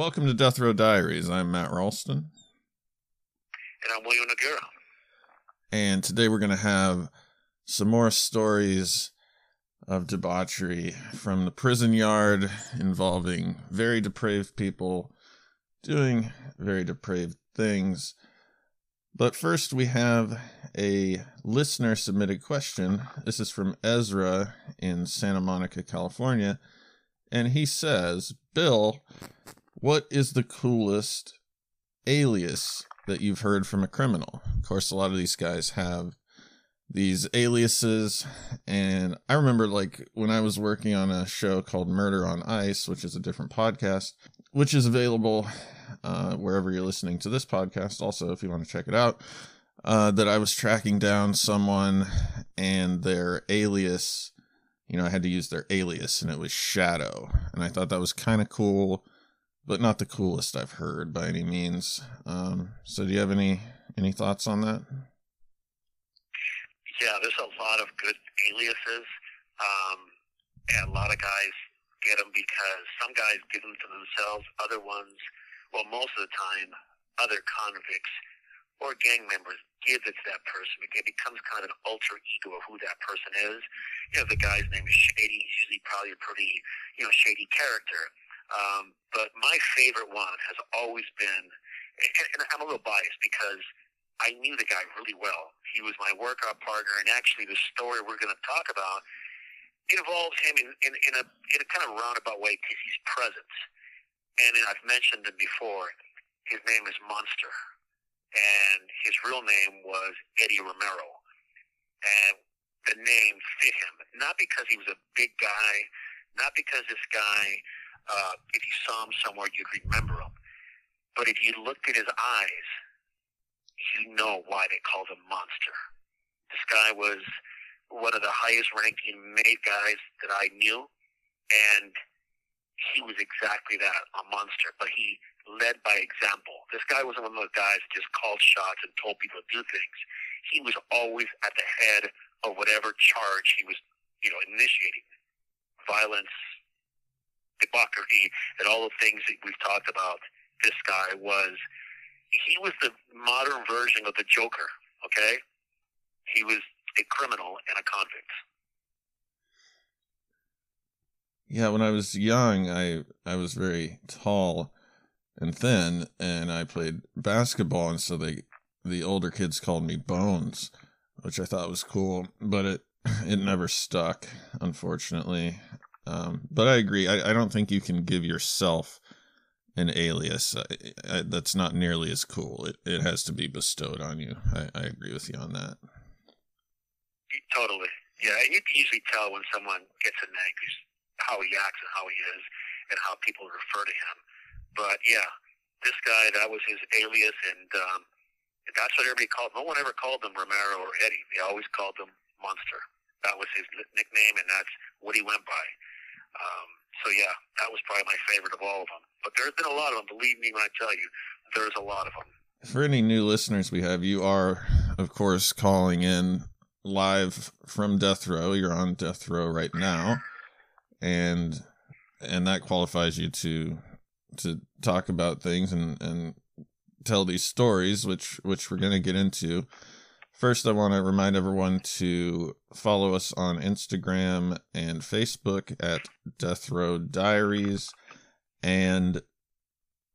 Welcome to death row diaries i'm matt ralston and I'm William Noguera. and today we're going to have some more stories of debauchery from the prison yard involving very depraved people doing very depraved things. But first, we have a listener submitted question. This is from Ezra in Santa Monica, California. And he says, Bill, what is the coolest alias that you've heard from a criminal? Of course, a lot of these guys have these aliases. And I remember, like, when I was working on a show called Murder on Ice, which is a different podcast, which is available uh, wherever you're listening to this podcast, also, if you want to check it out, uh, that I was tracking down someone and their alias. You know, I had to use their alias, and it was Shadow. And I thought that was kind of cool, but not the coolest I've heard by any means. Um, so, do you have any any thoughts on that? Yeah, there's a lot of good aliases, um, and a lot of guys get them because some guys give them to themselves. Other ones, well, most of the time, other convicts or gang members give it to that person. It becomes kind of an alter ego of who that person is. You know, the guy's name is Shady. He's usually probably a pretty, you know, shady character. Um, but my favorite one has always been, and, and I'm a little biased because I knew the guy really well. He was my workout partner, and actually, the story we're going to talk about involves him in, in, in a in a kind of roundabout way because he's present. And then I've mentioned him before. His name is Monster, and his real name was Eddie Romero. And the name fit him, not because he was a big guy, not because this guy, uh, if you saw him somewhere, you'd remember him. But if you looked in his eyes, you know why they called him Monster. This guy was one of the highest ranking made guys that I knew, and he was exactly that, a monster. But he led by example. This guy wasn't one of those guys that just called shots and told people to do things. He was always at the head of whatever charge he was, you know, initiating. Violence, debauchery, and all the things that we've talked about. This guy was he was the modern version of the Joker, okay? He was a criminal and a convict. Yeah, when I was young, I I was very tall and thin, and I played basketball, and so they the older kids called me Bones, which I thought was cool, but it it never stuck, unfortunately. Um, but I agree. I, I don't think you can give yourself an alias I, I, that's not nearly as cool. It it has to be bestowed on you. I, agree with you on that. Totally. Yeah, you can usually tell when someone gets a name how he acts and how he is and how people refer to him. But yeah, this guy, that was his alias, and um, that's what everybody called. No one ever called him Romero or Eddie. They always called him Monster. That was his nickname, and that's what he went by. Um, so yeah, that was probably my favorite of all of them. But there's been a lot of them. Believe me when I tell you, there's a lot of them. For any new listeners we have, you are, of course, calling in live from death row. You're on death row right now, and and that qualifies you to to talk about things and and tell these stories, which which we're gonna get into. First, I want to remind everyone to follow us on Instagram and Facebook at Death Row Diaries. and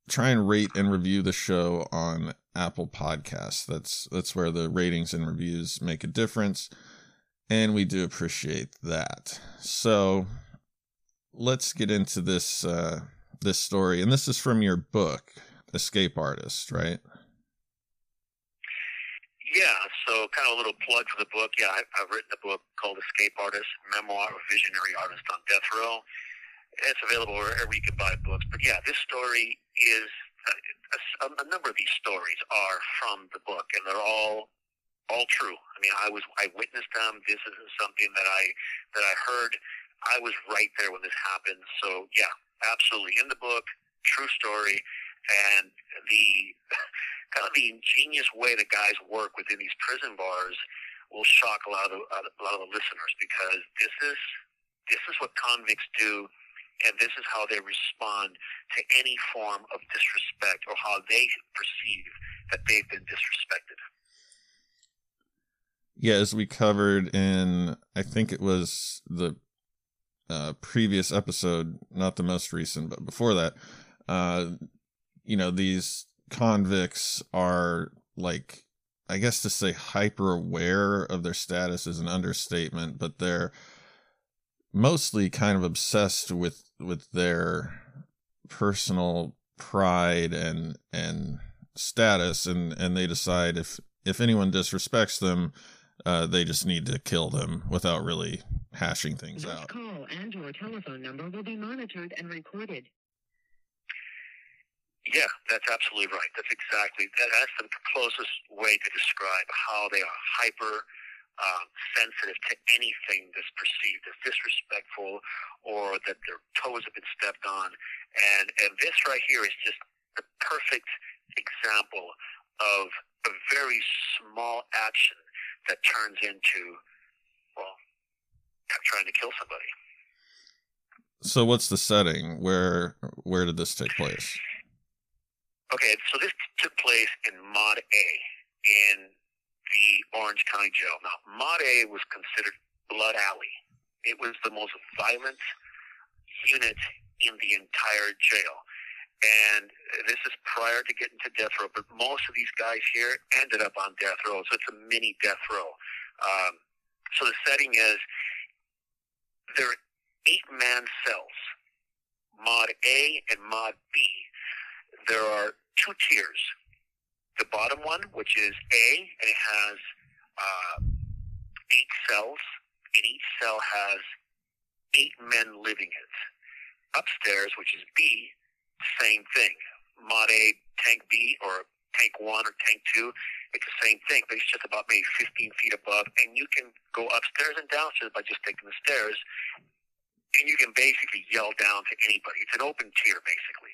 try and rate and review the show on Apple Podcasts. That's that's where the ratings and reviews make a difference, and we do appreciate that. So let's get into this uh, this story, and this is from your book, Escape Artist, right? Yeah, so kind of a little plug for the book. Yeah, I, I've written a book called Escape Artist: Memoir of a Visionary Artist on Death Row. It's available wherever you can buy books. But yeah, this story is uh, a, a, number of these stories are from the book, and they're all all true. I mean, I was I witnessed them. This isn't something that I that I heard. I was right there when this happened. So yeah, absolutely in the book, true story, and the kind of the ingenious way the guys work within these prison bars will shock a lot of the, a lot of the listeners because this is this is what convicts do and this is how they respond to any form of disrespect or how they perceive that they've been disrespected. Yeah, as we covered in, I think it was the uh, previous episode, not the most recent, but before that, uh, you know, these convicts are like, I guess to say hyper aware of their status is an understatement, but they're mostly kind of obsessed with with their personal pride and and status and and they decide if if anyone disrespects them uh, they just need to kill them without really hashing things This out call and your telephone number will be monitored and recorded. Yeah, that's absolutely right. That's exactly that, that's the closest way to describe how they are hyper um, sensitive to anything that's perceived as disrespectful or that their toes have been stepped on. And and this right here is just the perfect example of a very small action that turns into well trying to kill somebody. so what's the setting where where did this take place Okay, so this took place in Mod A in the Orange County Jail. Now, Mod A was considered Blood Alley. It was the most violent unit in the entire jail. And this is prior to getting to death row, but most of these guys here ended up on death row, so it's a mini death row. Um, so the setting is there are eight man cells, Mod A and Mod B there are two tiers. The bottom one, which is A, and it has uh, eight cells, and each cell has eight men living in it. Upstairs, which is B, same thing. Mod A, tank B, or tank 1 or tank 2, it's the same thing, but it's just about maybe 15 feet above, and you can go upstairs and downstairs by just taking the stairs, and you can basically yell down to anybody. It's an open tier, basically.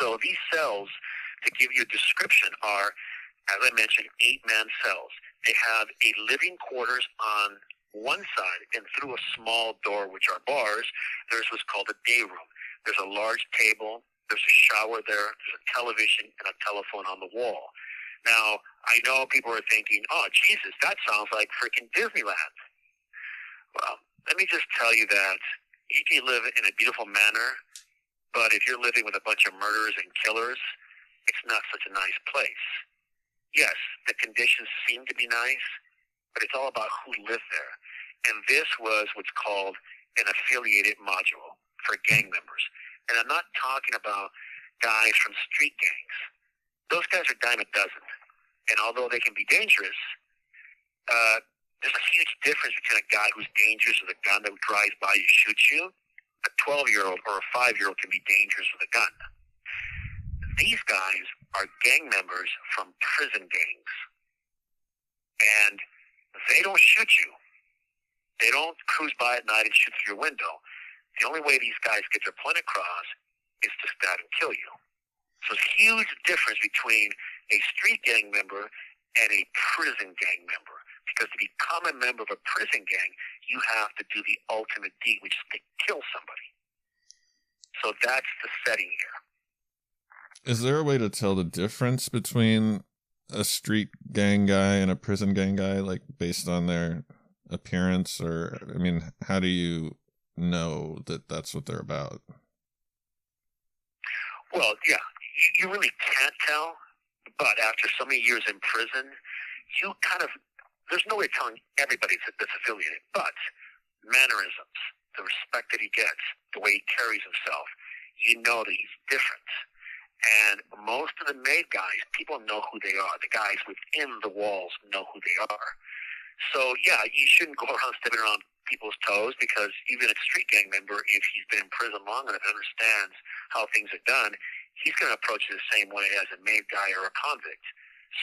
So these cells, to give you a description, are, as I mentioned, eight man cells. They have a living quarters on one side, and through a small door, which are bars, there's what's called a day room. There's a large table, there's a shower there, there's a television, and a telephone on the wall. Now, I know people are thinking, oh, Jesus, that sounds like freaking Disneyland. Well, let me just tell you that you can live in a beautiful manner but if you're living with a bunch of murderers and killers, it's not such a nice place. Yes, the conditions seem to be nice, but it's all about who lived there. And this was what's called an affiliated module for gang members. And I'm not talking about guys from street gangs. Those guys are dime a dozen. And although they can be dangerous, uh, there's a huge difference between a guy who's dangerous with a gun that drives by you, shoots you, 12 year old or a 5 year old can be dangerous with a gun. These guys are gang members from prison gangs. And they don't shoot you. They don't cruise by at night and shoot through your window. The only way these guys get their point across is to stab and kill you. So it's a huge difference between a street gang member and a prison gang member. Because to become a member of a prison gang, you have to do the ultimate deed, which is to kill somebody. So that's the setting here. is there a way to tell the difference between a street gang guy and a prison gang guy like based on their appearance? Or i mean how do you know that that's what they're about? Well, yeah, you, you really can't tell, but after so many years in prison, you kind of there's no way of telling everybody that's affiliated, but mannerisms, the respect that he gets, the way he carries himself, you know that he's different. And most of the made guys, people know who they are. The guys within the walls know who they are. So yeah, you shouldn't go around stepping around people's toes because even a street gang member, if he's been in prison long enough and understands how things are done, he's going to approach it the same way as a made guy or a convict.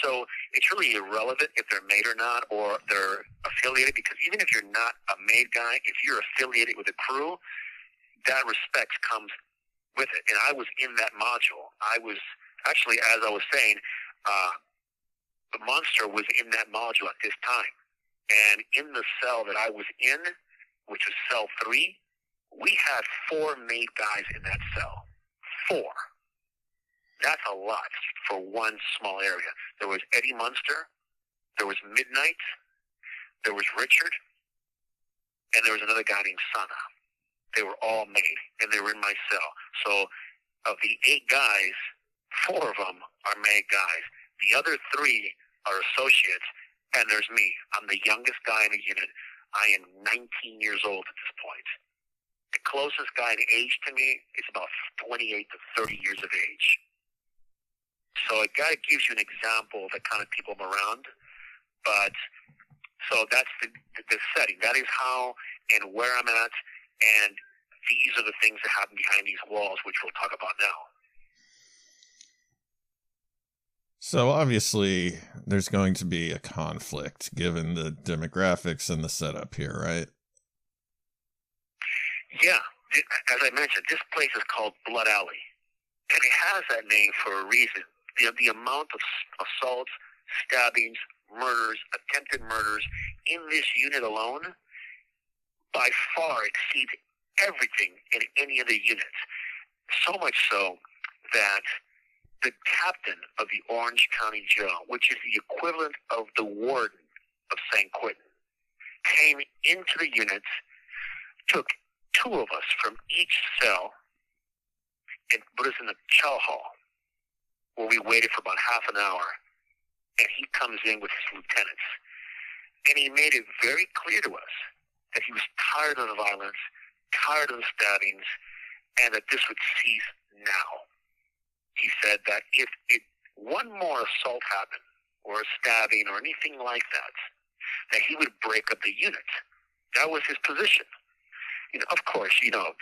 So it's really irrelevant if they're made or not, or they're affiliated. Because even if you're not a made guy, if you're affiliated with a crew, that respect comes with it. And I was in that module. I was actually, as I was saying, uh, the monster was in that module at this time. And in the cell that I was in, which was cell three, we had four made guys in that cell. Four. That's a lot for one small area. There was Eddie Munster, there was Midnight, there was Richard, and there was another guy named Sana. They were all made, and they were in my cell. So of the eight guys, four of them are made guys. The other three are associates, and there's me. I'm the youngest guy in the unit. I am 19 years old at this point. The closest guy in age to me is about 28 to 30 years of age. So it kind of gives you an example of the kind of people I'm around. But so that's the, the setting. That is how and where I'm at. And these are the things that happen behind these walls, which we'll talk about now. So obviously, there's going to be a conflict given the demographics and the setup here, right? Yeah. As I mentioned, this place is called Blood Alley. And it has that name for a reason. The, the amount of assaults, stabbings, murders, attempted murders in this unit alone by far exceeds everything in any of the units. So much so that the captain of the Orange County Jail, which is the equivalent of the warden of San Quentin, came into the unit, took two of us from each cell, and put us in the chow hall, where we waited for about half an hour. And he comes in with his lieutenants. And he made it very clear to us that he was tired of the violence, tired of the stabbings, and that this would cease now he said that if it, one more assault happened, or a stabbing, or anything like that, that he would break up the unit. That was his position. You know, of course, you know,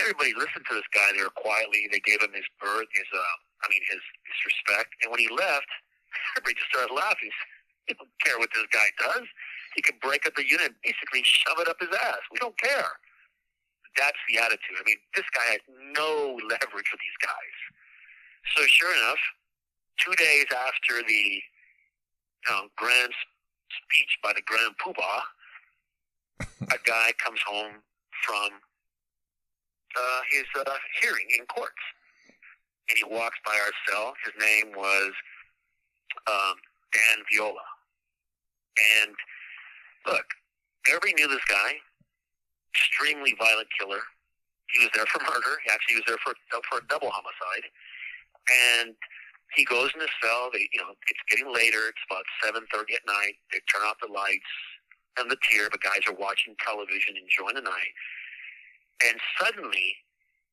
everybody listened to this guy there quietly. They gave him his berth, his, uh, I mean, his, his respect. And when he left, everybody just started laughing. We don't care what this guy does. He can break up the unit and basically shove it up his ass. We don't care that's the attitude. I mean, this guy has no leverage with these guys. So sure enough, two days after the you know, grand speech by the Grand Poobah, a guy comes home from uh, his uh, hearing in court, and he walks by our cell. His name was um, Dan Viola, and look, everybody knew this guy extremely violent killer. He was there for murder. He actually was there for for a double homicide. And he goes in his cell. They, you know, it's getting later. It's about seven thirty at night. They turn off the lights and the tier. The guys are watching television, enjoying the night. And suddenly,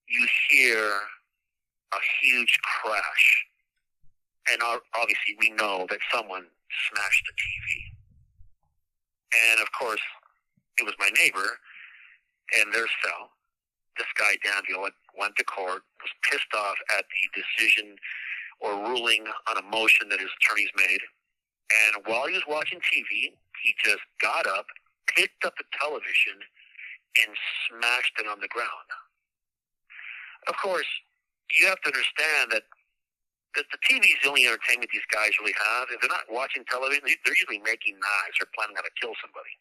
you hear a huge crash. And obviously, we know that someone smashed the TV. And of course, it was my neighbor and their cell. This guy, Daniel, went to court, was pissed off at the decision or ruling on a motion that his attorneys made. And while he was watching TV, he just got up, picked up the television, and smashed it on the ground. Of course, you have to understand that that the TV is the only entertainment these guys really have. If they're not watching television, they're usually making knives or planning how to kill somebody.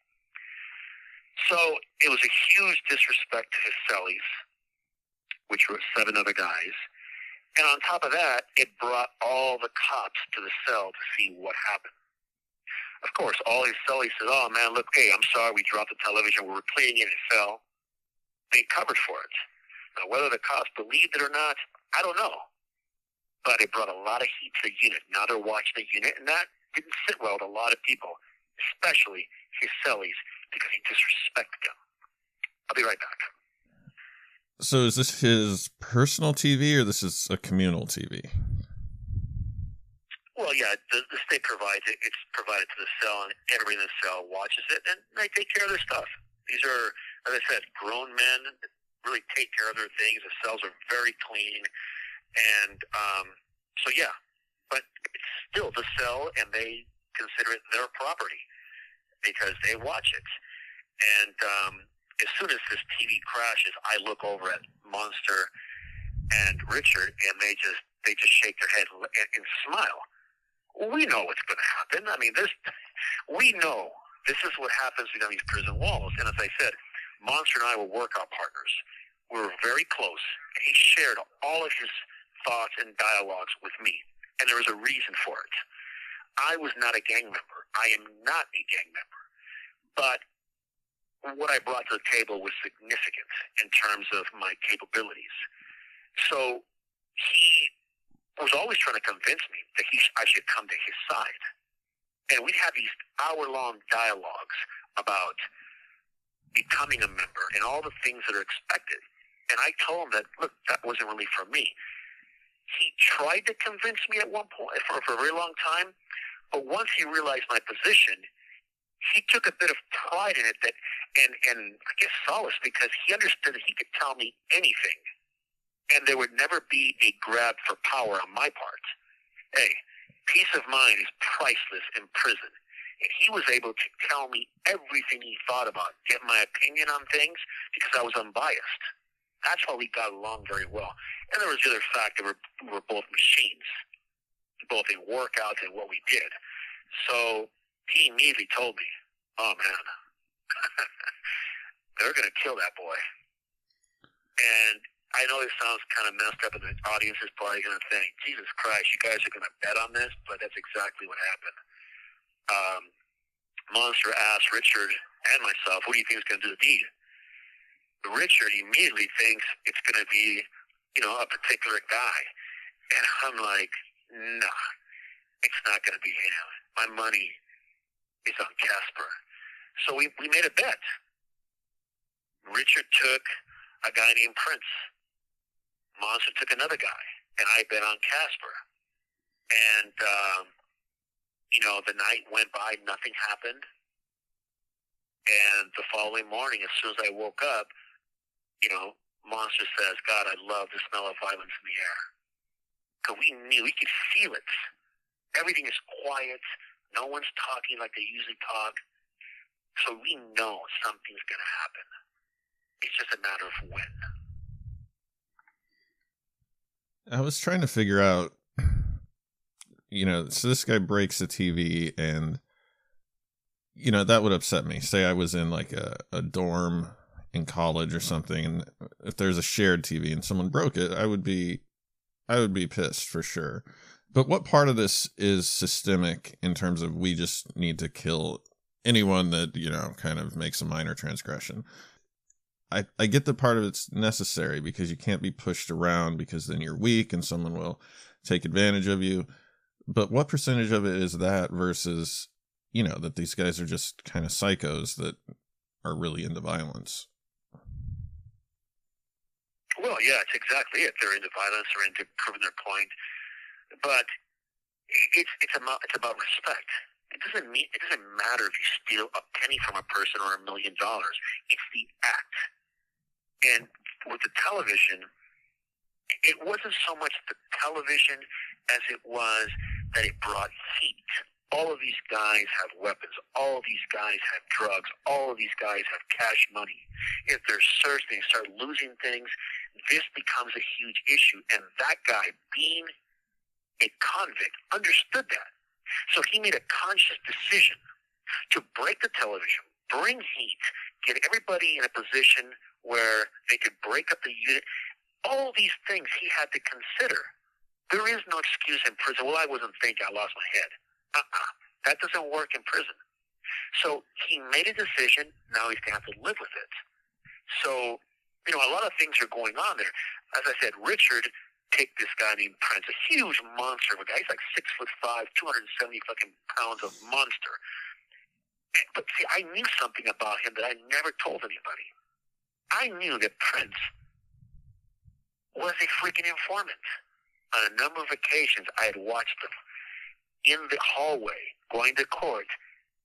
So it was a huge disrespect to his cellies, which were seven other guys. And on top of that, it brought all the cops to the cell to see what happened. Of course, all his cellies said, oh man, look, hey, I'm sorry we dropped the television. We were cleaning in his cell. They covered for it. Now, whether the cops believed it or not, I don't know. But it brought a lot of heat to the unit. Now they're watching the unit, and that didn't sit well with a lot of people, especially his cellies, because he disrespected them. I'll be right back. So is this his personal TV or this is a communal TV? Well, yeah, the, the state provides it. It's provided to the cell, and everybody in the cell watches it, and they take care of their stuff. These are, as I said, grown men really take care of their things. The cells are very clean, and um, so yeah, but it's still the cell, and they consider it their property because they watch it. And um, as soon as this TV crashes, I look over at Monster and Richard, and they just they just shake their head and, and smile we know what's going to happen. I mean, this we know this is what happens within these prison walls. And as I said, Monster and I were workout partners. We were very close, he shared all of his thoughts and dialogues with me, and there was a reason for it. I was not a gang member. I am not a gang member, but what I brought to the table was significant in terms of my capabilities. So he was always trying to convince me that he, I should come to his side. And we'd have these hour long dialogues about becoming a member and all the things that are expected. And I told him that, look, that wasn't really for me. He tried to convince me at one point for, for a very long time, but once he realized my position, he took a bit of pride in it that and and I guess solace because he understood that he could tell me anything and there would never be a grab for power on my part. Hey, peace of mind is priceless in prison. And he was able to tell me everything he thought about, get my opinion on things, because I was unbiased. That's why we got along very well. And there was the other fact that we're, we're both machines, both in workouts and what we did. So he immediately told me, oh man, they're going to kill that boy. And I know this sounds kind of messed up, and the audience is probably going to think, Jesus Christ, you guys are going to bet on this, but that's exactly what happened. Um, Monster asked Richard and myself, what do you think is going to do the deed? Richard immediately thinks it's going to be, you know, a particular guy. And I'm like, nah, it's not going to be him. My money is on Casper. So we, we made a bet. Richard took a guy named Prince Monster took another guy, and I bet on Casper. And, um, you know, the night went by, nothing happened. And the following morning, as soon as I woke up, you know, Monster says, God, I love the smell of violence in the air. Because we knew, we could feel it. Everything is quiet. No one's talking like they usually talk. So we know something's going to happen. It's just a matter of when. I was trying to figure out, you know, so this guy breaks a TV and, you know, that would upset me. Say I was in like a, a dorm in college or something, and if there's a shared TV and someone broke it, I would be, I would be pissed for sure. But what part of this is systemic in terms of we just need to kill anyone that, you know, kind of makes a minor transgression? I, I get the part of it's necessary because you can't be pushed around because then you're weak and someone will take advantage of you. But what percentage of it is that versus, you know, that these guys are just kind of psychos that are really into violence? Well, yeah, it's exactly it. They're into violence or into proving their point. But it's it's about it's about respect. It doesn't mean it doesn't matter if you steal a penny from a person or a million dollars. It's the act. And with the television, it wasn't so much the television as it was that it brought heat. All of these guys have weapons. All of these guys have drugs. All of these guys have cash money. If they're searched they start losing things, this becomes a huge issue. And that guy, being a convict, understood that. So he made a conscious decision to break the television, bring heat, get everybody in a position where they could break up the unit. All these things he had to consider. There is no excuse in prison. Well, I wasn't thinking. I lost my head. Uh-uh. That doesn't work in prison. So he made a decision. Now he's going to have to live with it. So, you know, a lot of things are going on there. As I said, Richard pick this guy named Prince, a huge monster of a guy. He's like six foot five, 270 fucking pounds of monster. But see, I knew something about him that I never told anybody. I knew that Prince was a freaking informant. Uh, on a number of occasions, I had watched them in the hallway going to court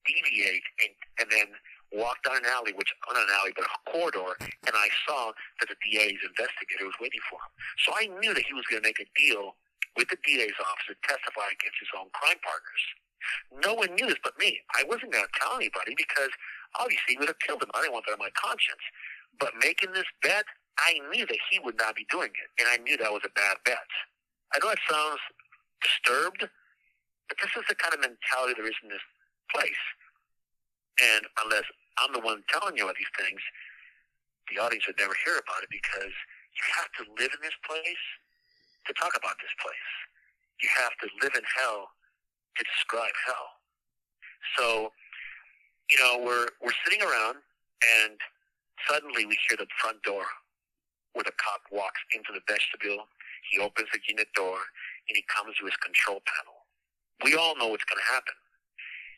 deviate and, and then walk down an alley, which not an alley, but a corridor, and I saw that the DA's investigator was waiting for him. So I knew that he was going to make a deal with the DA's office to testify against his own crime partners. No one knew this but me. I wasn't going to tell anybody because obviously he would have killed him. I didn't want that on my conscience. But making this bet, I knew that he would not be doing it, and I knew that was a bad bet. I know it sounds disturbed, but this is the kind of mentality there is in this place. And unless I'm the one telling you all these things, the audience would never hear about it because you have to live in this place to talk about this place. You have to live in hell to describe hell. So, you know, we're we're sitting around and suddenly we hear the front door where the cop walks into the vestibule. He opens the unit door and he comes to his control panel. We all know what's going to happen.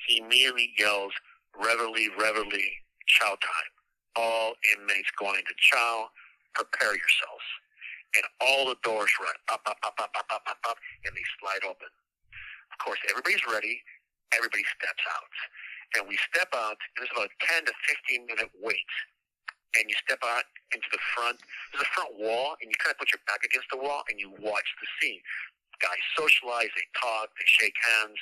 He immediately yells, reveille, reveille, chow time. All inmates going to chow, prepare yourselves. And all the doors run up, up, up, up, up, up, up, up, and they slide open. Of course, everybody's ready. Everybody steps out. And we step out, and there's about a 10 to 15 minute wait. And you step out into the front. There's a front wall, and you kind of put your back against the wall, and you watch the scene. Guys socialize, they talk, they shake hands.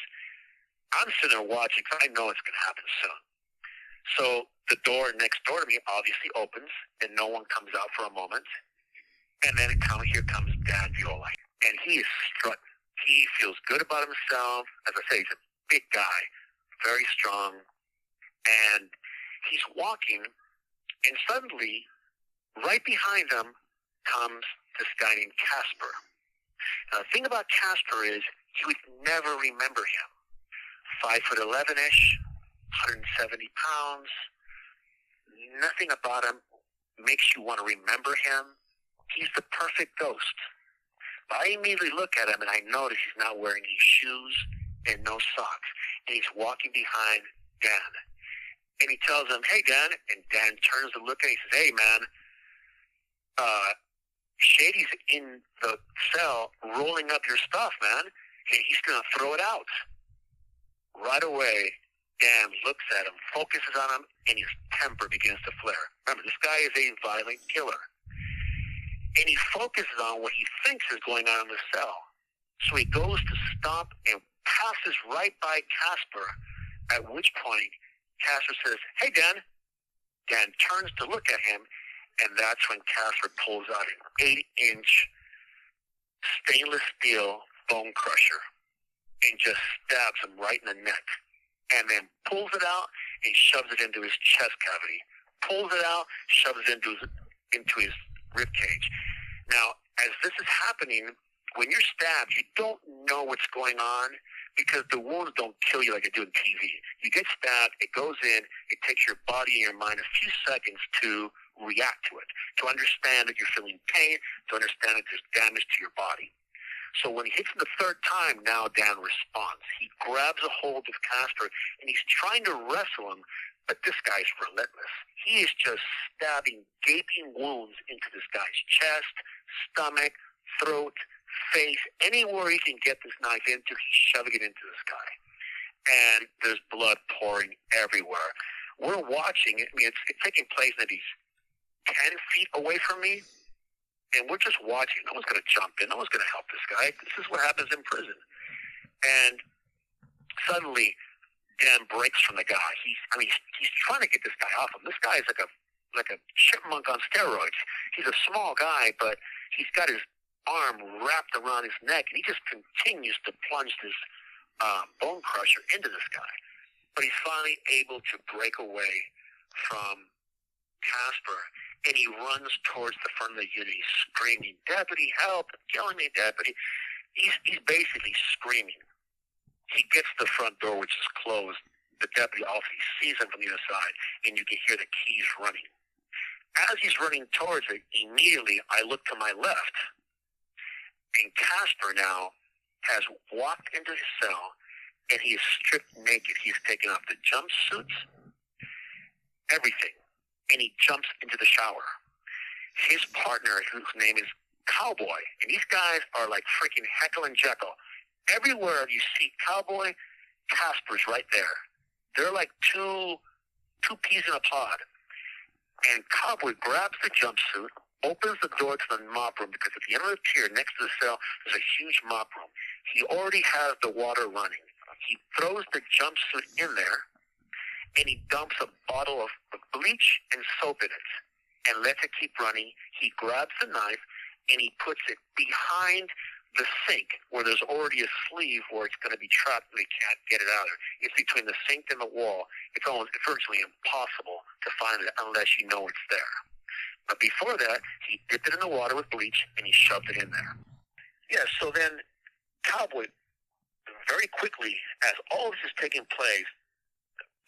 I'm sitting there watching because I know it's going to happen soon. So the door next door to me obviously opens, and no one comes out for a moment. And then it comes, here comes Dan Viola, and he is strutting. He feels good about himself. As I say, he's a big guy, very strong, and he's walking, and suddenly, right behind them comes this guy named Casper. Now, the thing about Casper is you would never remember him. Five foot eleven ish, 170 pounds. Nothing about him makes you want to remember him. He's the perfect ghost. But I immediately look at him and I notice he's not wearing any shoes and no socks. And he's walking behind Dan. And he tells him, hey, Dan. And Dan turns to look at him. He says, hey, man, uh, Shady's in the cell rolling up your stuff, man. And he's going to throw it out. Right away, Dan looks at him, focuses on him, and his temper begins to flare. Remember, this guy is a violent killer. And he focuses on what he thinks is going on in the cell. So he goes to stop and passes right by Casper, at which point Casper says, Hey, Dan. Dan turns to look at him, and that's when Casper pulls out an eight inch stainless steel bone crusher and just stabs him right in the neck and then pulls it out and shoves it into his chest cavity. Pulls it out, shoves it into his into his rib cage. Now, as this is happening, when you're stabbed, you don't know what's going on because the wounds don't kill you like they do in TV. You get stabbed, it goes in, it takes your body and your mind a few seconds to react to it, to understand that you're feeling pain, to understand that there's damage to your body. So when he hits him the third time, now Dan responds. He grabs a hold of Casper and he's trying to wrestle him, but this guy's relentless. He is just stabbing gaping wounds into this guy's chest, stomach, throat, face, anywhere he can get this knife into, he's shoving it into this guy. And there's blood pouring everywhere. We're watching it. I mean, it's, it's taking place maybe 10 feet away from me and we're just watching. No one's going to jump in. No one's going to help this guy. This is what happens in prison. And suddenly, Dan breaks from the guy. He's, I mean, he's, trying to get this guy off him. This guy is like a like a chipmunk on steroids. He's a small guy, but he's got his arm wrapped around his neck, and he just continues to plunge this uh, bone crusher into this guy. But he's finally able to break away from Casper, and he runs towards the front of the unit. He's screaming, "Deputy, help! Killing me, deputy!" He's he's basically screaming. He gets to the front door, which is closed. The deputy obviously sees him from the other side, and you can hear the keys running. As he's running towards it, immediately I look to my left, And Casper now has walked into his cell and he is stripped naked. He's taken off the jumpsuits, everything, and he jumps into the shower. His partner, whose name is Cowboy, and these guys are like freaking Heckle and Jeckle. Everywhere you see Cowboy, Casper's right there. They're like two two peas in a pod. And Cowboy grabs the jumpsuit, opens the door to the mop room because at the end of the pier next to the cell there's a huge mop room. He already has the water running. He throws the jumpsuit in there and he dumps a bottle of bleach and soap in it and lets it keep running. He grabs the knife and he puts it behind the sink where there's already a sleeve where it's going to be trapped and they can't get it out. It's between the sink and the wall. It's almost virtually impossible to find it unless you know it's there. But before that, he dipped it in the water with bleach and he shoved it in there. Yeah, so then Cowboy, very quickly, as all this is taking place,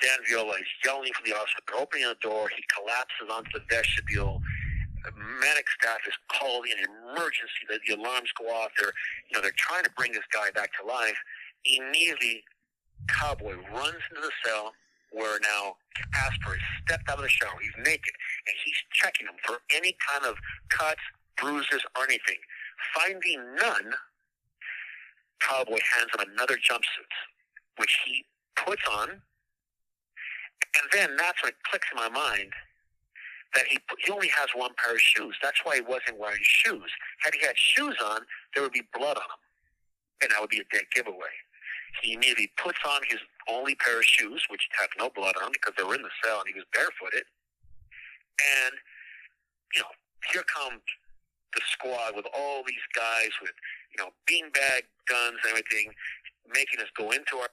Dan Viola is yelling from the officer, opening the door. He collapses onto the vestibule. The medic staff is called in emergency. The, the alarms go off. They're, you know, they're trying to bring this guy back to life. Immediately, Cowboy runs into the cell where now Casper has stepped out of the shower. He's naked, and he's checking him for any kind of cuts, bruises, or anything. Finding none, Cowboy hands him another jumpsuit, which he puts on, and then that's when it clicks in my mind that he he only has one pair of shoes. That's why he wasn't wearing shoes. Had he had shoes on, there would be blood on him, and that would be a dead giveaway. He immediately puts on his only pair of shoes, which have no blood on because they were in the cell and he was barefooted. And, you know, here comes the squad with all these guys with, you know, beanbag guns and everything, making us go into our,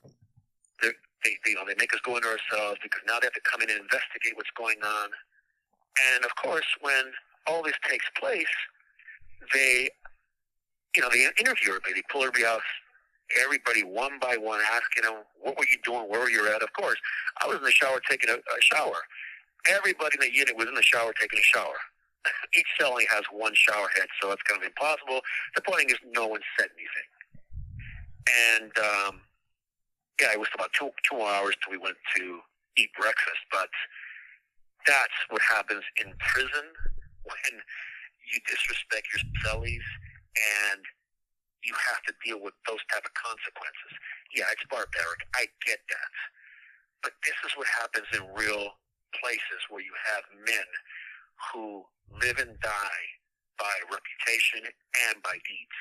they, they, you know, they make us go into ourselves because now they have to come in and investigate what's going on. And of course, when all this takes place, they, you know, they interview everybody. They pull everybody out everybody one by one, asking them, what were you doing? Where were you at? Of course, I was in the shower taking a, a shower. Everybody in the unit was in the shower taking a shower. Each cell only has one shower head, so it's kind of impossible. The point is, no one said anything. And, um, yeah, it was about two, two hours till we went to eat breakfast, but that's what happens in prison when you disrespect your cellies and you have to deal with those type of consequences. Yeah, it's barbaric. I get that. But this is what happens in real places where you have men who live and die by reputation and by deeds.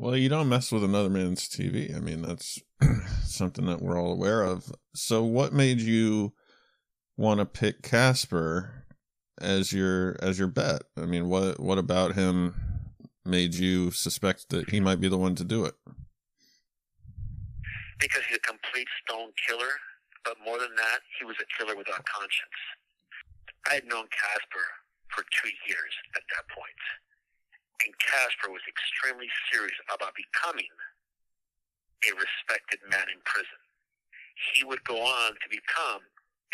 Well, you don't mess with another man's TV. I mean, that's something that we're all aware of. So, what made you want to pick Casper as your as your bet? I mean, what what about him made you suspect that he might be the one to do it? Because he's a complete stone killer, but more than that, he was a killer without conscience. I had known Casper for two years at that point, and Casper was extremely serious about becoming a respected man in prison. He would go on to become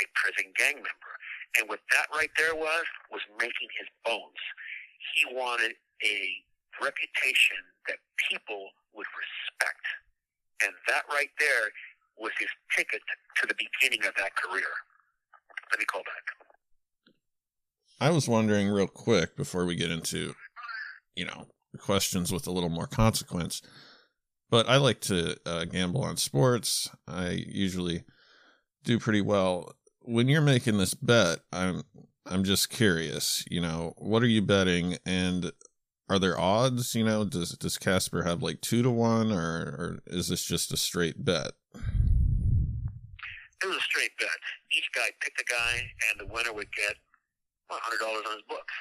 a prison gang member. And what that right there was, was making his bones. He wanted a reputation that people would respect. And that right there was his ticket to the beginning of that career. Let me call back. I was wondering real quick before we get into, you know, questions with a little more consequence. But I like to uh, gamble on sports. I usually do pretty well. When you're making this bet, I'm I'm just curious. You know, what are you betting, and are there odds? You know, does does Casper have like two to one, or or is this just a straight bet? It was a straight bet. Each guy picked a guy, and the winner would get one hundred dollars on his books.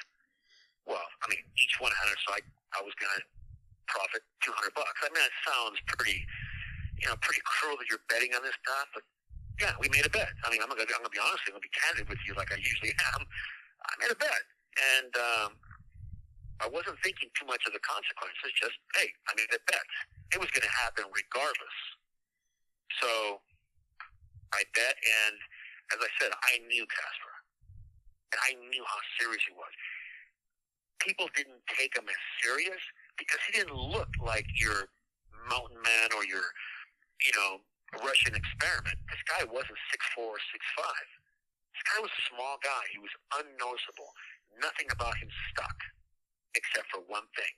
Well, I mean, each one hundred, so I I was gonna profit two hundred bucks. I mean, that sounds pretty, you know, pretty cruel that you're betting on this stuff, but yeah, we made a bet. I mean, I'm I'm gonna be honest. I'm gonna be candid with you, like I usually am. I made a bet, and um, I wasn't thinking too much of the consequences. Just hey, I made a bet. It was going to happen regardless. So I bet, and as I said, I knew Casper, and I knew how serious he was. People didn't take him as serious because he didn't look like your mountain man or your, you know, Russian experiment. This guy wasn't six four or six five. This guy was a small guy. He was unnoticeable. Nothing about him stuck, except for one thing.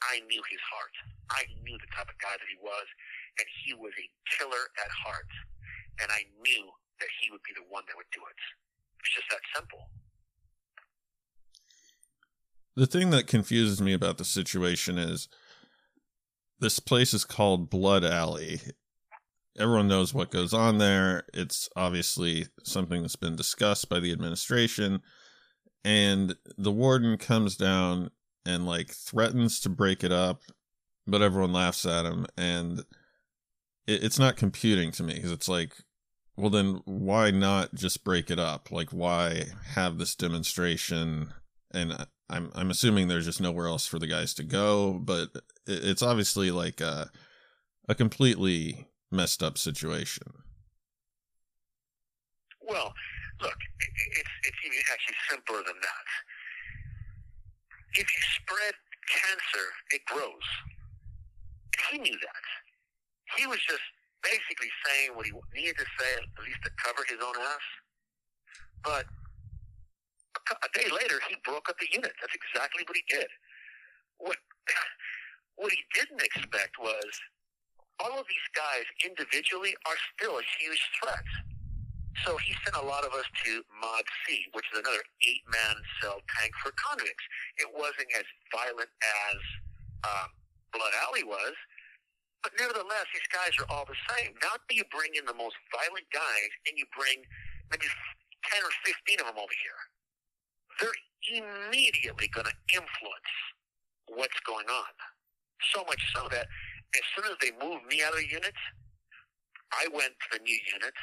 I knew his heart. I knew the type of guy that he was, and he was a killer at heart. And I knew that he would be the one that would do it. It's just that simple. The thing that confuses me about the situation is this place is called Blood Alley. Everyone knows what goes on there. It's obviously something that's been discussed by the administration. And the warden comes down and like threatens to break it up, but everyone laughs at him. And it, it's not computing to me because it's like, well, then why not just break it up? Like, why have this demonstration? And I'm I'm assuming there's just nowhere else for the guys to go, but it's obviously like a a completely messed up situation. Well, look, it's it's even actually simpler than that. If you spread cancer, it grows. He knew that. He was just basically saying what he needed to say, at least to cover his own ass. But a day later, he broke up the unit. That's exactly what he did. What what he didn't expect was all of these guys individually are still a huge threat. So he sent a lot of us to Mod C, which is another eight-man cell tank for convicts. It wasn't as violent as um, Blood Alley was, but nevertheless, these guys are all the same. Now you bring in the most violent guys, and you bring maybe 10 or 15 of them over here they're immediately going to influence what's going on. So much so that as soon as they moved me out of the unit, I went to the new unit,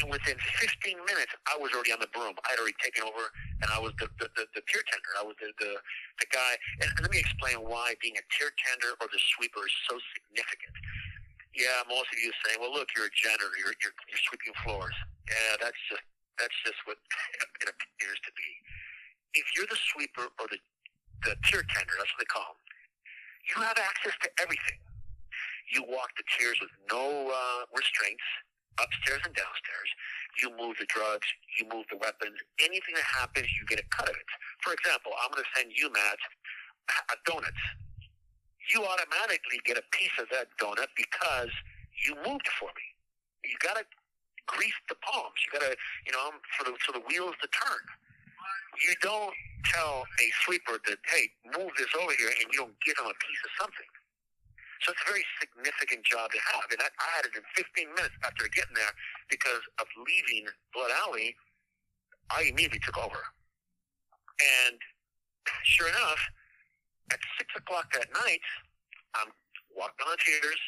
and within 15 minutes, I was already on the broom. I'd already taken over, and I was the, the, the, the tier tender. I was the, the, the guy. And, and let me explain why being a tier tender or the sweeper is so significant. Yeah, most of you say, well, look, you're a janitor. You're, you're, you're sweeping floors. Yeah, that's just, that's just what it appears to be if you're the sweeper or the, the tier tender, that's what they call them, you have access to everything. You walk the tiers with no uh, restraints, upstairs and downstairs. You move the drugs, you move the weapons. Anything that happens, you get a cut of it. For example, I'm going to send you, Matt, a donut. You automatically get a piece of that donut because you moved for me. You got to grease the palms. You got to, you know, for the for the wheels to turn you don't tell a sweeper that, hey, move this over here, and you don't give them a piece of something. So it's a very significant job to have. And I, I had it in 15 minutes after getting there because of leaving Blood Alley. I immediately took over. And sure enough, at 6 o'clock that night, I'm walking on the tiers.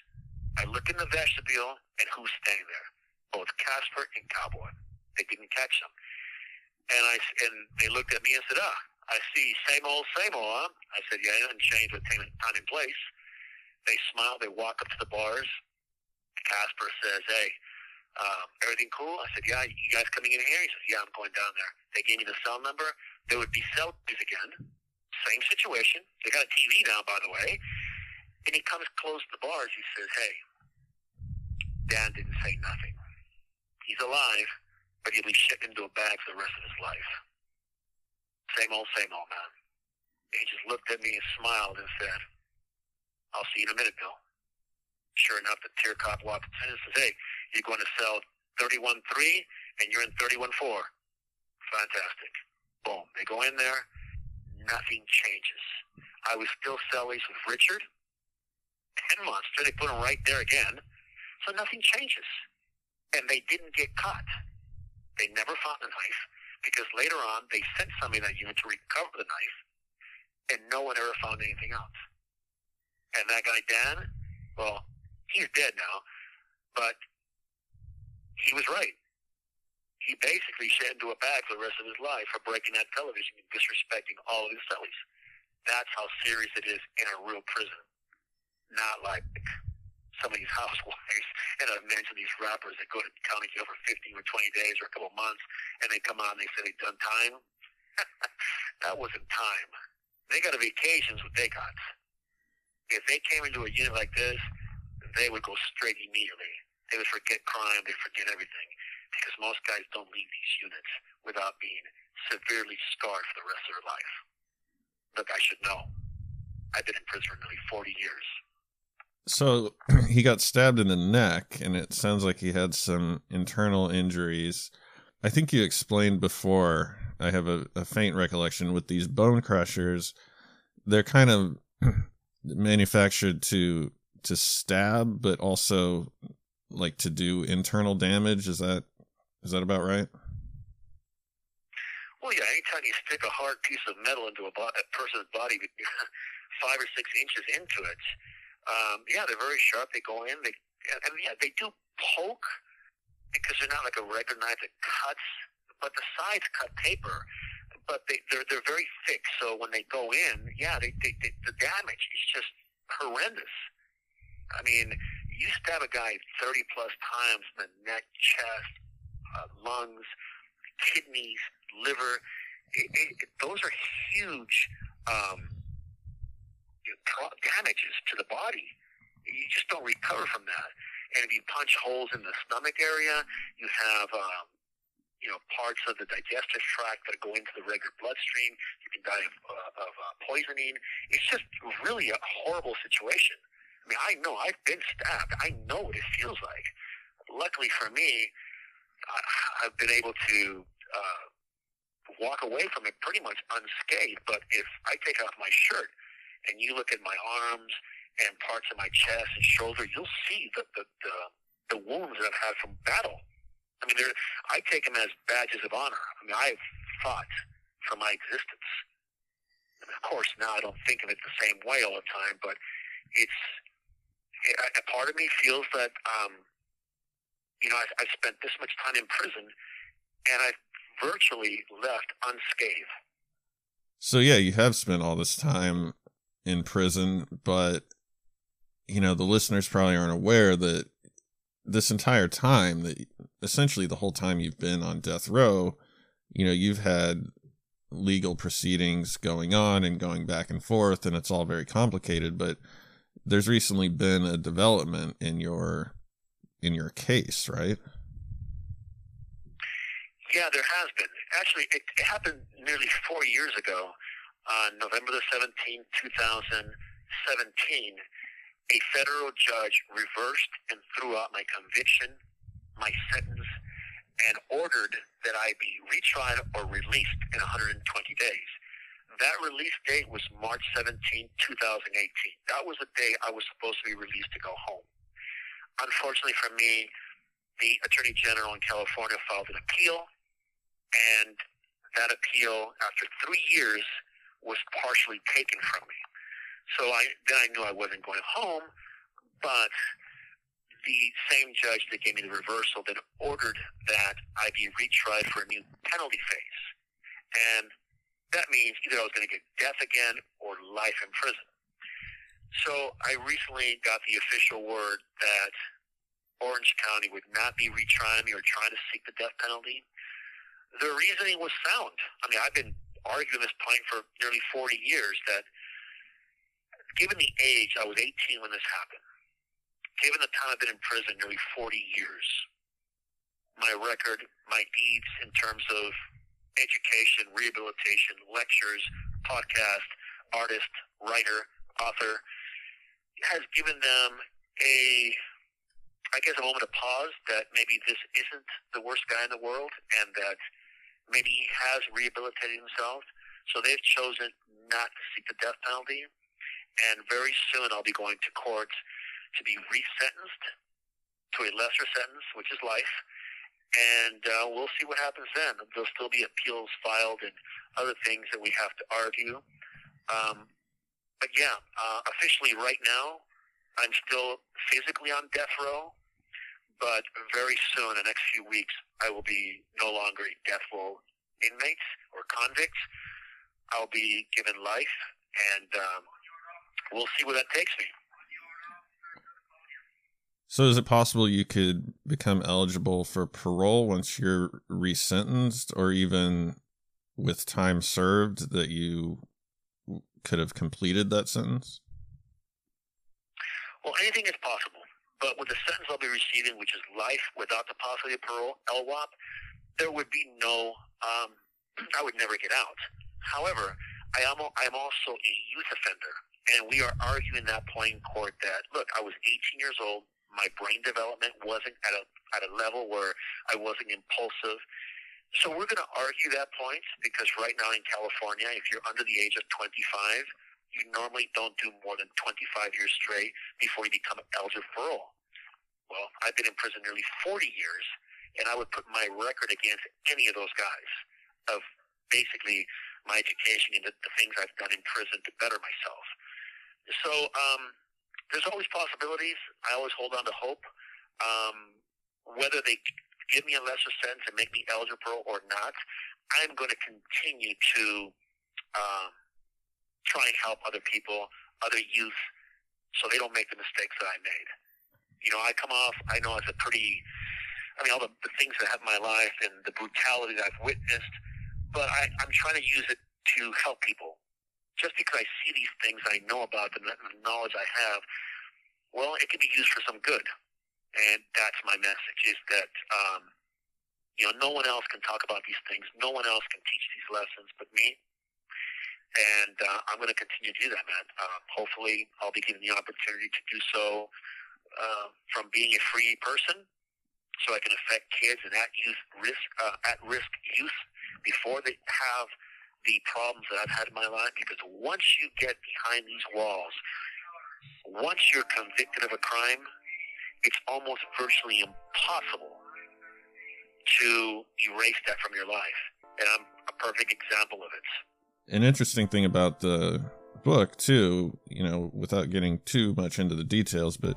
I look in the vestibule, and who's standing there? Both Casper and Cowboy. They didn't catch them. And I and they looked at me and said, "Ah, I see same old, same old." Huh? I said, "Yeah, it hasn't changed with time and place." They smile. They walk up to the bars. Casper says, "Hey, um, everything cool?" I said, "Yeah, you guys coming in here?" He says, "Yeah, I'm going down there." They gave me the cell number. There would be cell again. Same situation. They got a TV now, by the way. And he comes close to the bars. He says, "Hey, Dan didn't say nothing. He's alive." But he'll be shipped into a bag for the rest of his life. Same old, same old, man. He just looked at me and smiled and said, I'll see you in a minute, Bill. Sure enough, the tier cop walked in and says, hey, you're going to cell 31-3 and you're in 31-4. Fantastic. Boom. They go in there. Nothing changes. I was still cellies with Richard. Ten months. Then they put him right there again. So nothing changes. And they didn't get caught. They never found the knife because later on they sent somebody in that unit to recover the knife, and no one ever found anything else. And that guy Dan, well, he's dead now, but he was right. He basically shed into a bag for the rest of his life for breaking that television and disrespecting all of his cellies. That's how serious it is in a real prison. Not like some of these housewives, and I've mentioned these rappers that go to county jail for 15 or 20 days or a couple of months, and they come out and they say they've done time. that wasn't time. They got a vacation's what they got. If they came into a unit like this, they would go straight immediately. They would forget crime, they forget everything. Because most guys don't leave these units without being severely scarred for the rest of their life. Look, I should know. I've been in prison for nearly 40 years. So he got stabbed in the neck, and it sounds like he had some internal injuries. I think you explained before. I have a, a faint recollection with these bone crushers. They're kind of manufactured to to stab, but also like to do internal damage. Is that is that about right? Well, yeah. Anytime you stick a hard piece of metal into a, bo- a person's body, five or six inches into it, um, yeah, they're very sharp. They go in. They and, yeah, they do poke because they're not like a regular knife that cuts, but the sides cut paper. But they, they're they're very thick, so when they go in, yeah, they, they, they the damage is just horrendous. I mean, you stab a guy 30 plus times in the neck, chest, uh, lungs, kidneys, liver. It, it, it, those are huge um, damages to the body. You just don't recover from that. And if you punch holes in the stomach area, you have um, you know parts of the digestive tract that go into the regular bloodstream. You can die of, uh, of uh, poisoning. It's just really a horrible situation. I mean, I know I've been stabbed. I know what it feels like. Luckily for me, I, I've been able to uh, walk away from it pretty much unscathed. But if I take off my shirt and you look at my arms and parts of my chest and shoulder, you'll see the the, the, the wounds that I've had from battle. I mean, I take them as badges of honor. I mean, I've fought for my existence. And of course, now I don't think of it the same way all the time, but it's a, a part of me feels that um, you know I, I spent this much time in prison, and I've virtually left unscathed. So yeah, you have spent all this time in prison, but you know the listeners probably aren't aware that this entire time that essentially the whole time you've been on death row, you know, you've had legal proceedings going on and going back and forth and it's all very complicated, but there's recently been a development in your in your case, right? Yeah, there has been. Actually, it, it happened nearly four years ago, on November the 17th, 2017. A federal judge reversed and threw out my conviction, my sentence, and ordered that I be retried or released in 120 days. That release date was March 17, 2018. That was the day I was supposed to be released to go home. Unfortunately for me, the Attorney General in California filed an appeal, and that appeal, after three years, was partially taken from me. So I then I knew I wasn't going home, but the same judge that gave me the reversal then ordered that I be retried for a new penalty phase. And that means either I was going to get death again or life in prison. So I recently got the official word that Orange County would not be retrying me or trying to seek the death penalty. The reasoning was sound. I mean, I've been arguing this point for nearly 40 years that given the age, I was 18 when this happened, given the time I've been in prison, nearly 40 years, my record, my deeds in terms of education, rehabilitation, lectures, podcast, artist, writer, author, has given them a, I guess, a moment of pause that maybe this isn't the worst guy in the world and that maybe he has rehabilitated himself. So they've chosen not to seek the death penalty. And very soon I'll be going to court to be resentenced to a lesser sentence, which is life. And uh, we'll see what happens then. There'll still be appeals filed and other things that we have to argue. Um, but yeah, uh, officially right now, I'm still physically on death row, but very soon, in the next few weeks, I will be no longer a death row inmate or convict. I'll be given life, and um, we'll see where that takes me. So is it possible you could become eligible for parole once you're resentenced or even with time served that you could have completed that sentence? Well, anything is possible. But with the sentence I'll be receiving, which is life without the possibility of parole, LWOP, there would be no, um, I would never get out. However, I am, I am also a youth offender. And we are arguing that point in court that, look, I was 18 years old. My brain development wasn't at a, at a level where I wasn't impulsive. So we're going to argue that point because right now in California, if you're under the age of 25, you normally don't do more than 25 years straight before you become eligible. Well, I've been in prison nearly 40 years, and I would put my record against any of those guys of basically my education and the, the things I've done in prison to better myself. So um, there's always possibilities. I always hold on to hope. Um, whether they give me a lesser sentence and make me eligible or not, I'm going to continue to um, try and help other people, other youth, so they don't make the mistakes that I made. You know, I come off, I know, as a pretty, I mean, all the, the things that have in my life and the brutality that I've witnessed, but I, I'm trying to use it to help people. Just because I see these things, I know about them, the knowledge I have, well, it can be used for some good. And that's my message is that, um, you know, no one else can talk about these things. No one else can teach these lessons but me and uh, I'm going to continue to do that, man. Um, hopefully, I'll be given the opportunity to do so uh, from being a free person, so I can affect kids and at youth risk uh, at risk youth before they have the problems that I've had in my life. Because once you get behind these walls, once you're convicted of a crime, it's almost virtually impossible to erase that from your life. And I'm a perfect example of it an interesting thing about the book too you know without getting too much into the details but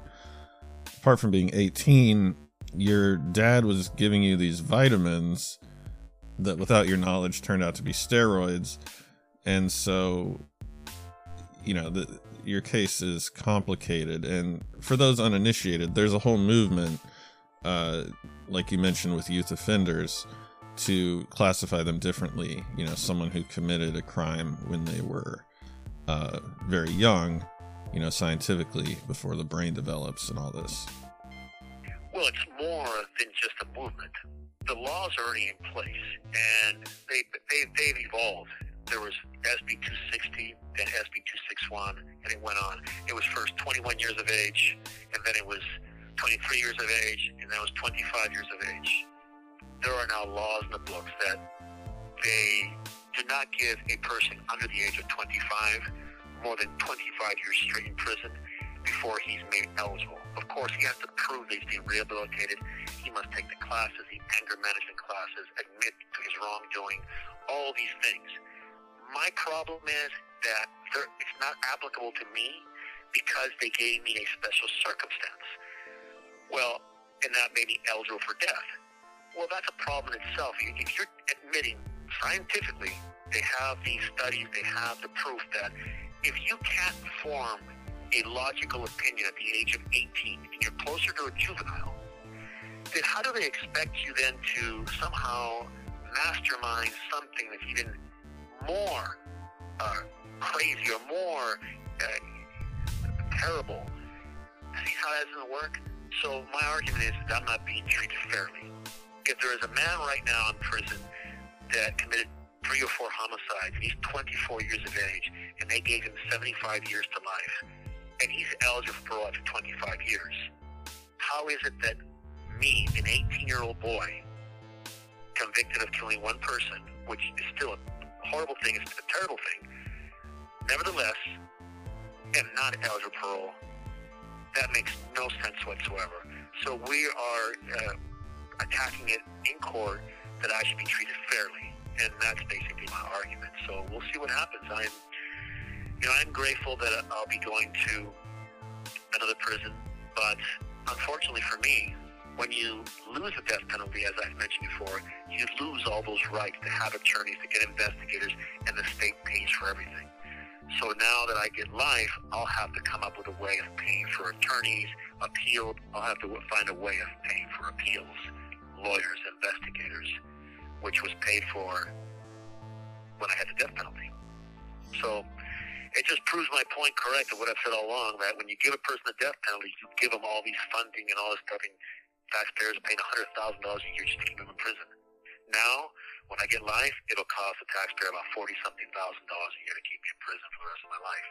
apart from being 18 your dad was giving you these vitamins that without your knowledge turned out to be steroids. And so you know the, your case is complicated. And for those uninitiated there's a whole movement uh, like you mentioned with youth offenders to classify them differently. You know, someone who committed a crime when they were uh, very young, you know, scientifically before the brain develops and all this. Well, it's more than just a movement. The laws are already in place, and they, they, they've evolved. There was SB 260, then SB 261, and it went on. It was first 21 years of age, and then it was 23 years of age, and then it was 25 years of age there are now laws in the books that they do not give a person under the age of 25 more than 25 years straight in prison before he's made eligible. Of course, he has to prove that he's being rehabilitated. He must take the classes, the anger management classes, admit to his wrongdoing, all these things. My problem is that it's not applicable to me because they gave me a special circumstance. Well, and that made me eligible for death. Well, that's a problem itself. If you're admitting scientifically, they have these studies, they have the proof that if you can't form a logical opinion at the age of 18 and you're closer to a juvenile, then how do they expect you then to somehow mastermind something that's even more uh, crazy or more uh, terrible? See how that doesn't work? So my argument is that I'm not being treated fairly if there is a man right now in prison that committed three or four homicides, and he's 24 years of age, and they gave him 75 years to life, and he's eligible for parole after 25 years, how is it that me, an 18-year-old boy, convicted of killing one person, which is still a horrible thing, it's a terrible thing, nevertheless, am not eligible for parole? That makes no sense whatsoever. So we are... Uh, attacking it in court that I should be treated fairly, and that's basically my argument. So we'll see what happens. I'm, you know, I'm grateful that I'll be going to another prison, but unfortunately for me, when you lose the death penalty, as I've mentioned before, you lose all those rights to have attorneys, to get investigators, and the state pays for everything. So now that I get life, I'll have to come up with a way of paying for attorneys, appeal. I'll have to find a way of paying for appeals lawyers, investigators, which was paid for when I had the death penalty. So it just proves my point correct of what I've said all along that when you give a person a death penalty, you give them all these funding and all this stuff, and taxpayers are paying $100,000 a year just to keep them in prison. Now, when I get life, it'll cost the taxpayer about 40 something thousand dollars a year to keep me in prison for the rest of my life.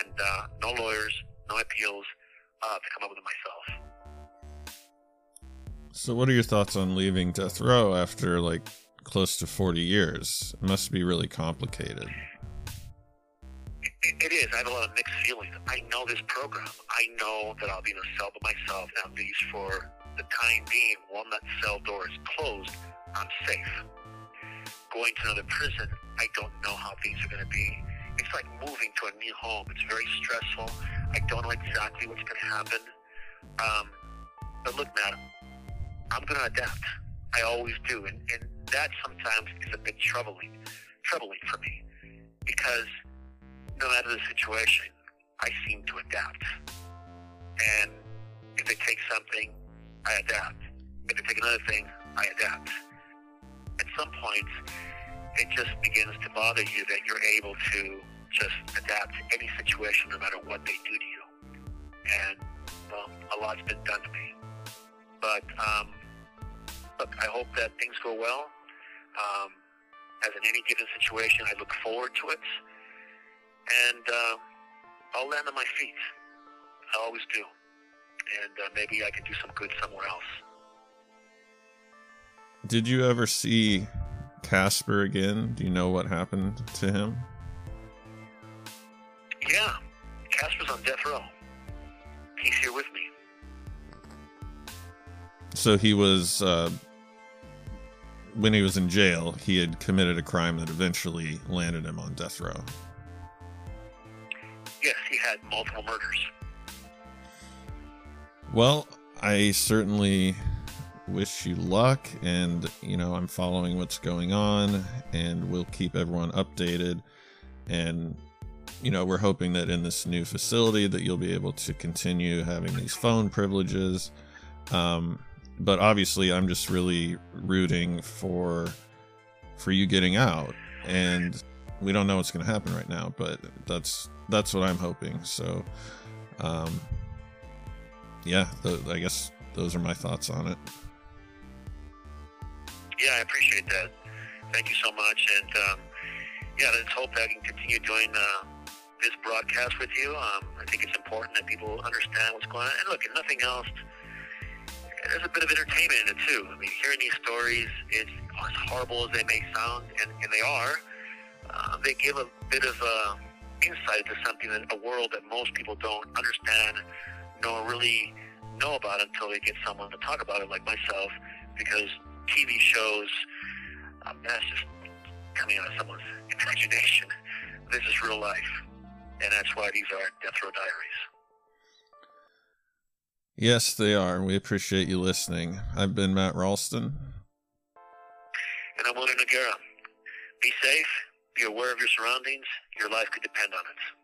And uh, no lawyers, no appeals, uh, to come up with it myself. So, what are your thoughts on leaving death row after like close to 40 years? It must be really complicated. It, it is. I have a lot of mixed feelings. I know this program. I know that I'll be in a cell by myself, at least for the time being. While that cell door is closed, I'm safe. Going to another prison, I don't know how things are going to be. It's like moving to a new home. It's very stressful. I don't know exactly what's going to happen. Um, but look, Matt, I'm going to adapt. I always do, and, and that sometimes is a bit troubling, troubling for me, because no matter the situation, I seem to adapt. And if they take something, I adapt. If they take another thing, I adapt. At some point, it just begins to bother you that you're able to just adapt to any situation no matter what they do to you. And, well, a lot's been done to me. But, um, look, I hope that things go well. Um, as in any given situation, I look forward to it and uh, I'll land on my feet. I always do, and uh, maybe I can do some good somewhere else. Did you ever see Casper again? Do you know what happened to him? Yeah, Casper's on death row. He's here with me. So he was, uh, when he was in jail, he had committed a crime that eventually landed him on death row. Yes, he had multiple murders. Well, I certainly wish you luck, and you know I'm following what's going on, and we'll keep everyone updated. And you know we're hoping that in this new facility that you'll be able to continue having these phone privileges. Um, but obviously, I'm just really rooting for for you getting out, and we don't know what's going to happen right now, but that's that's what I'm hoping. So, um, yeah, I guess those are my thoughts on it. Yeah, I appreciate that. Thank you so much. And um, yeah, let's hope I can continue doing uh, this broadcast with you. Um, I think it's important that people understand what's going on. And look, if nothing else, there's a bit of entertainment in it too. I mean, hearing these stories, it's as horrible as they may sound, and, and they are. Uh, they give a bit of uh, insight to something that a world that most people don't understand, nor really know about until they get someone to talk about it, like myself, because TV shows, um, that's just coming out of someone's imagination. This is real life, and that's why these are Death Row Diaries. Yes, they are. We appreciate you listening. I've been Matt Ralston. And I'm William Noguera. Be safe, be aware of your surroundings. Your life could depend on it.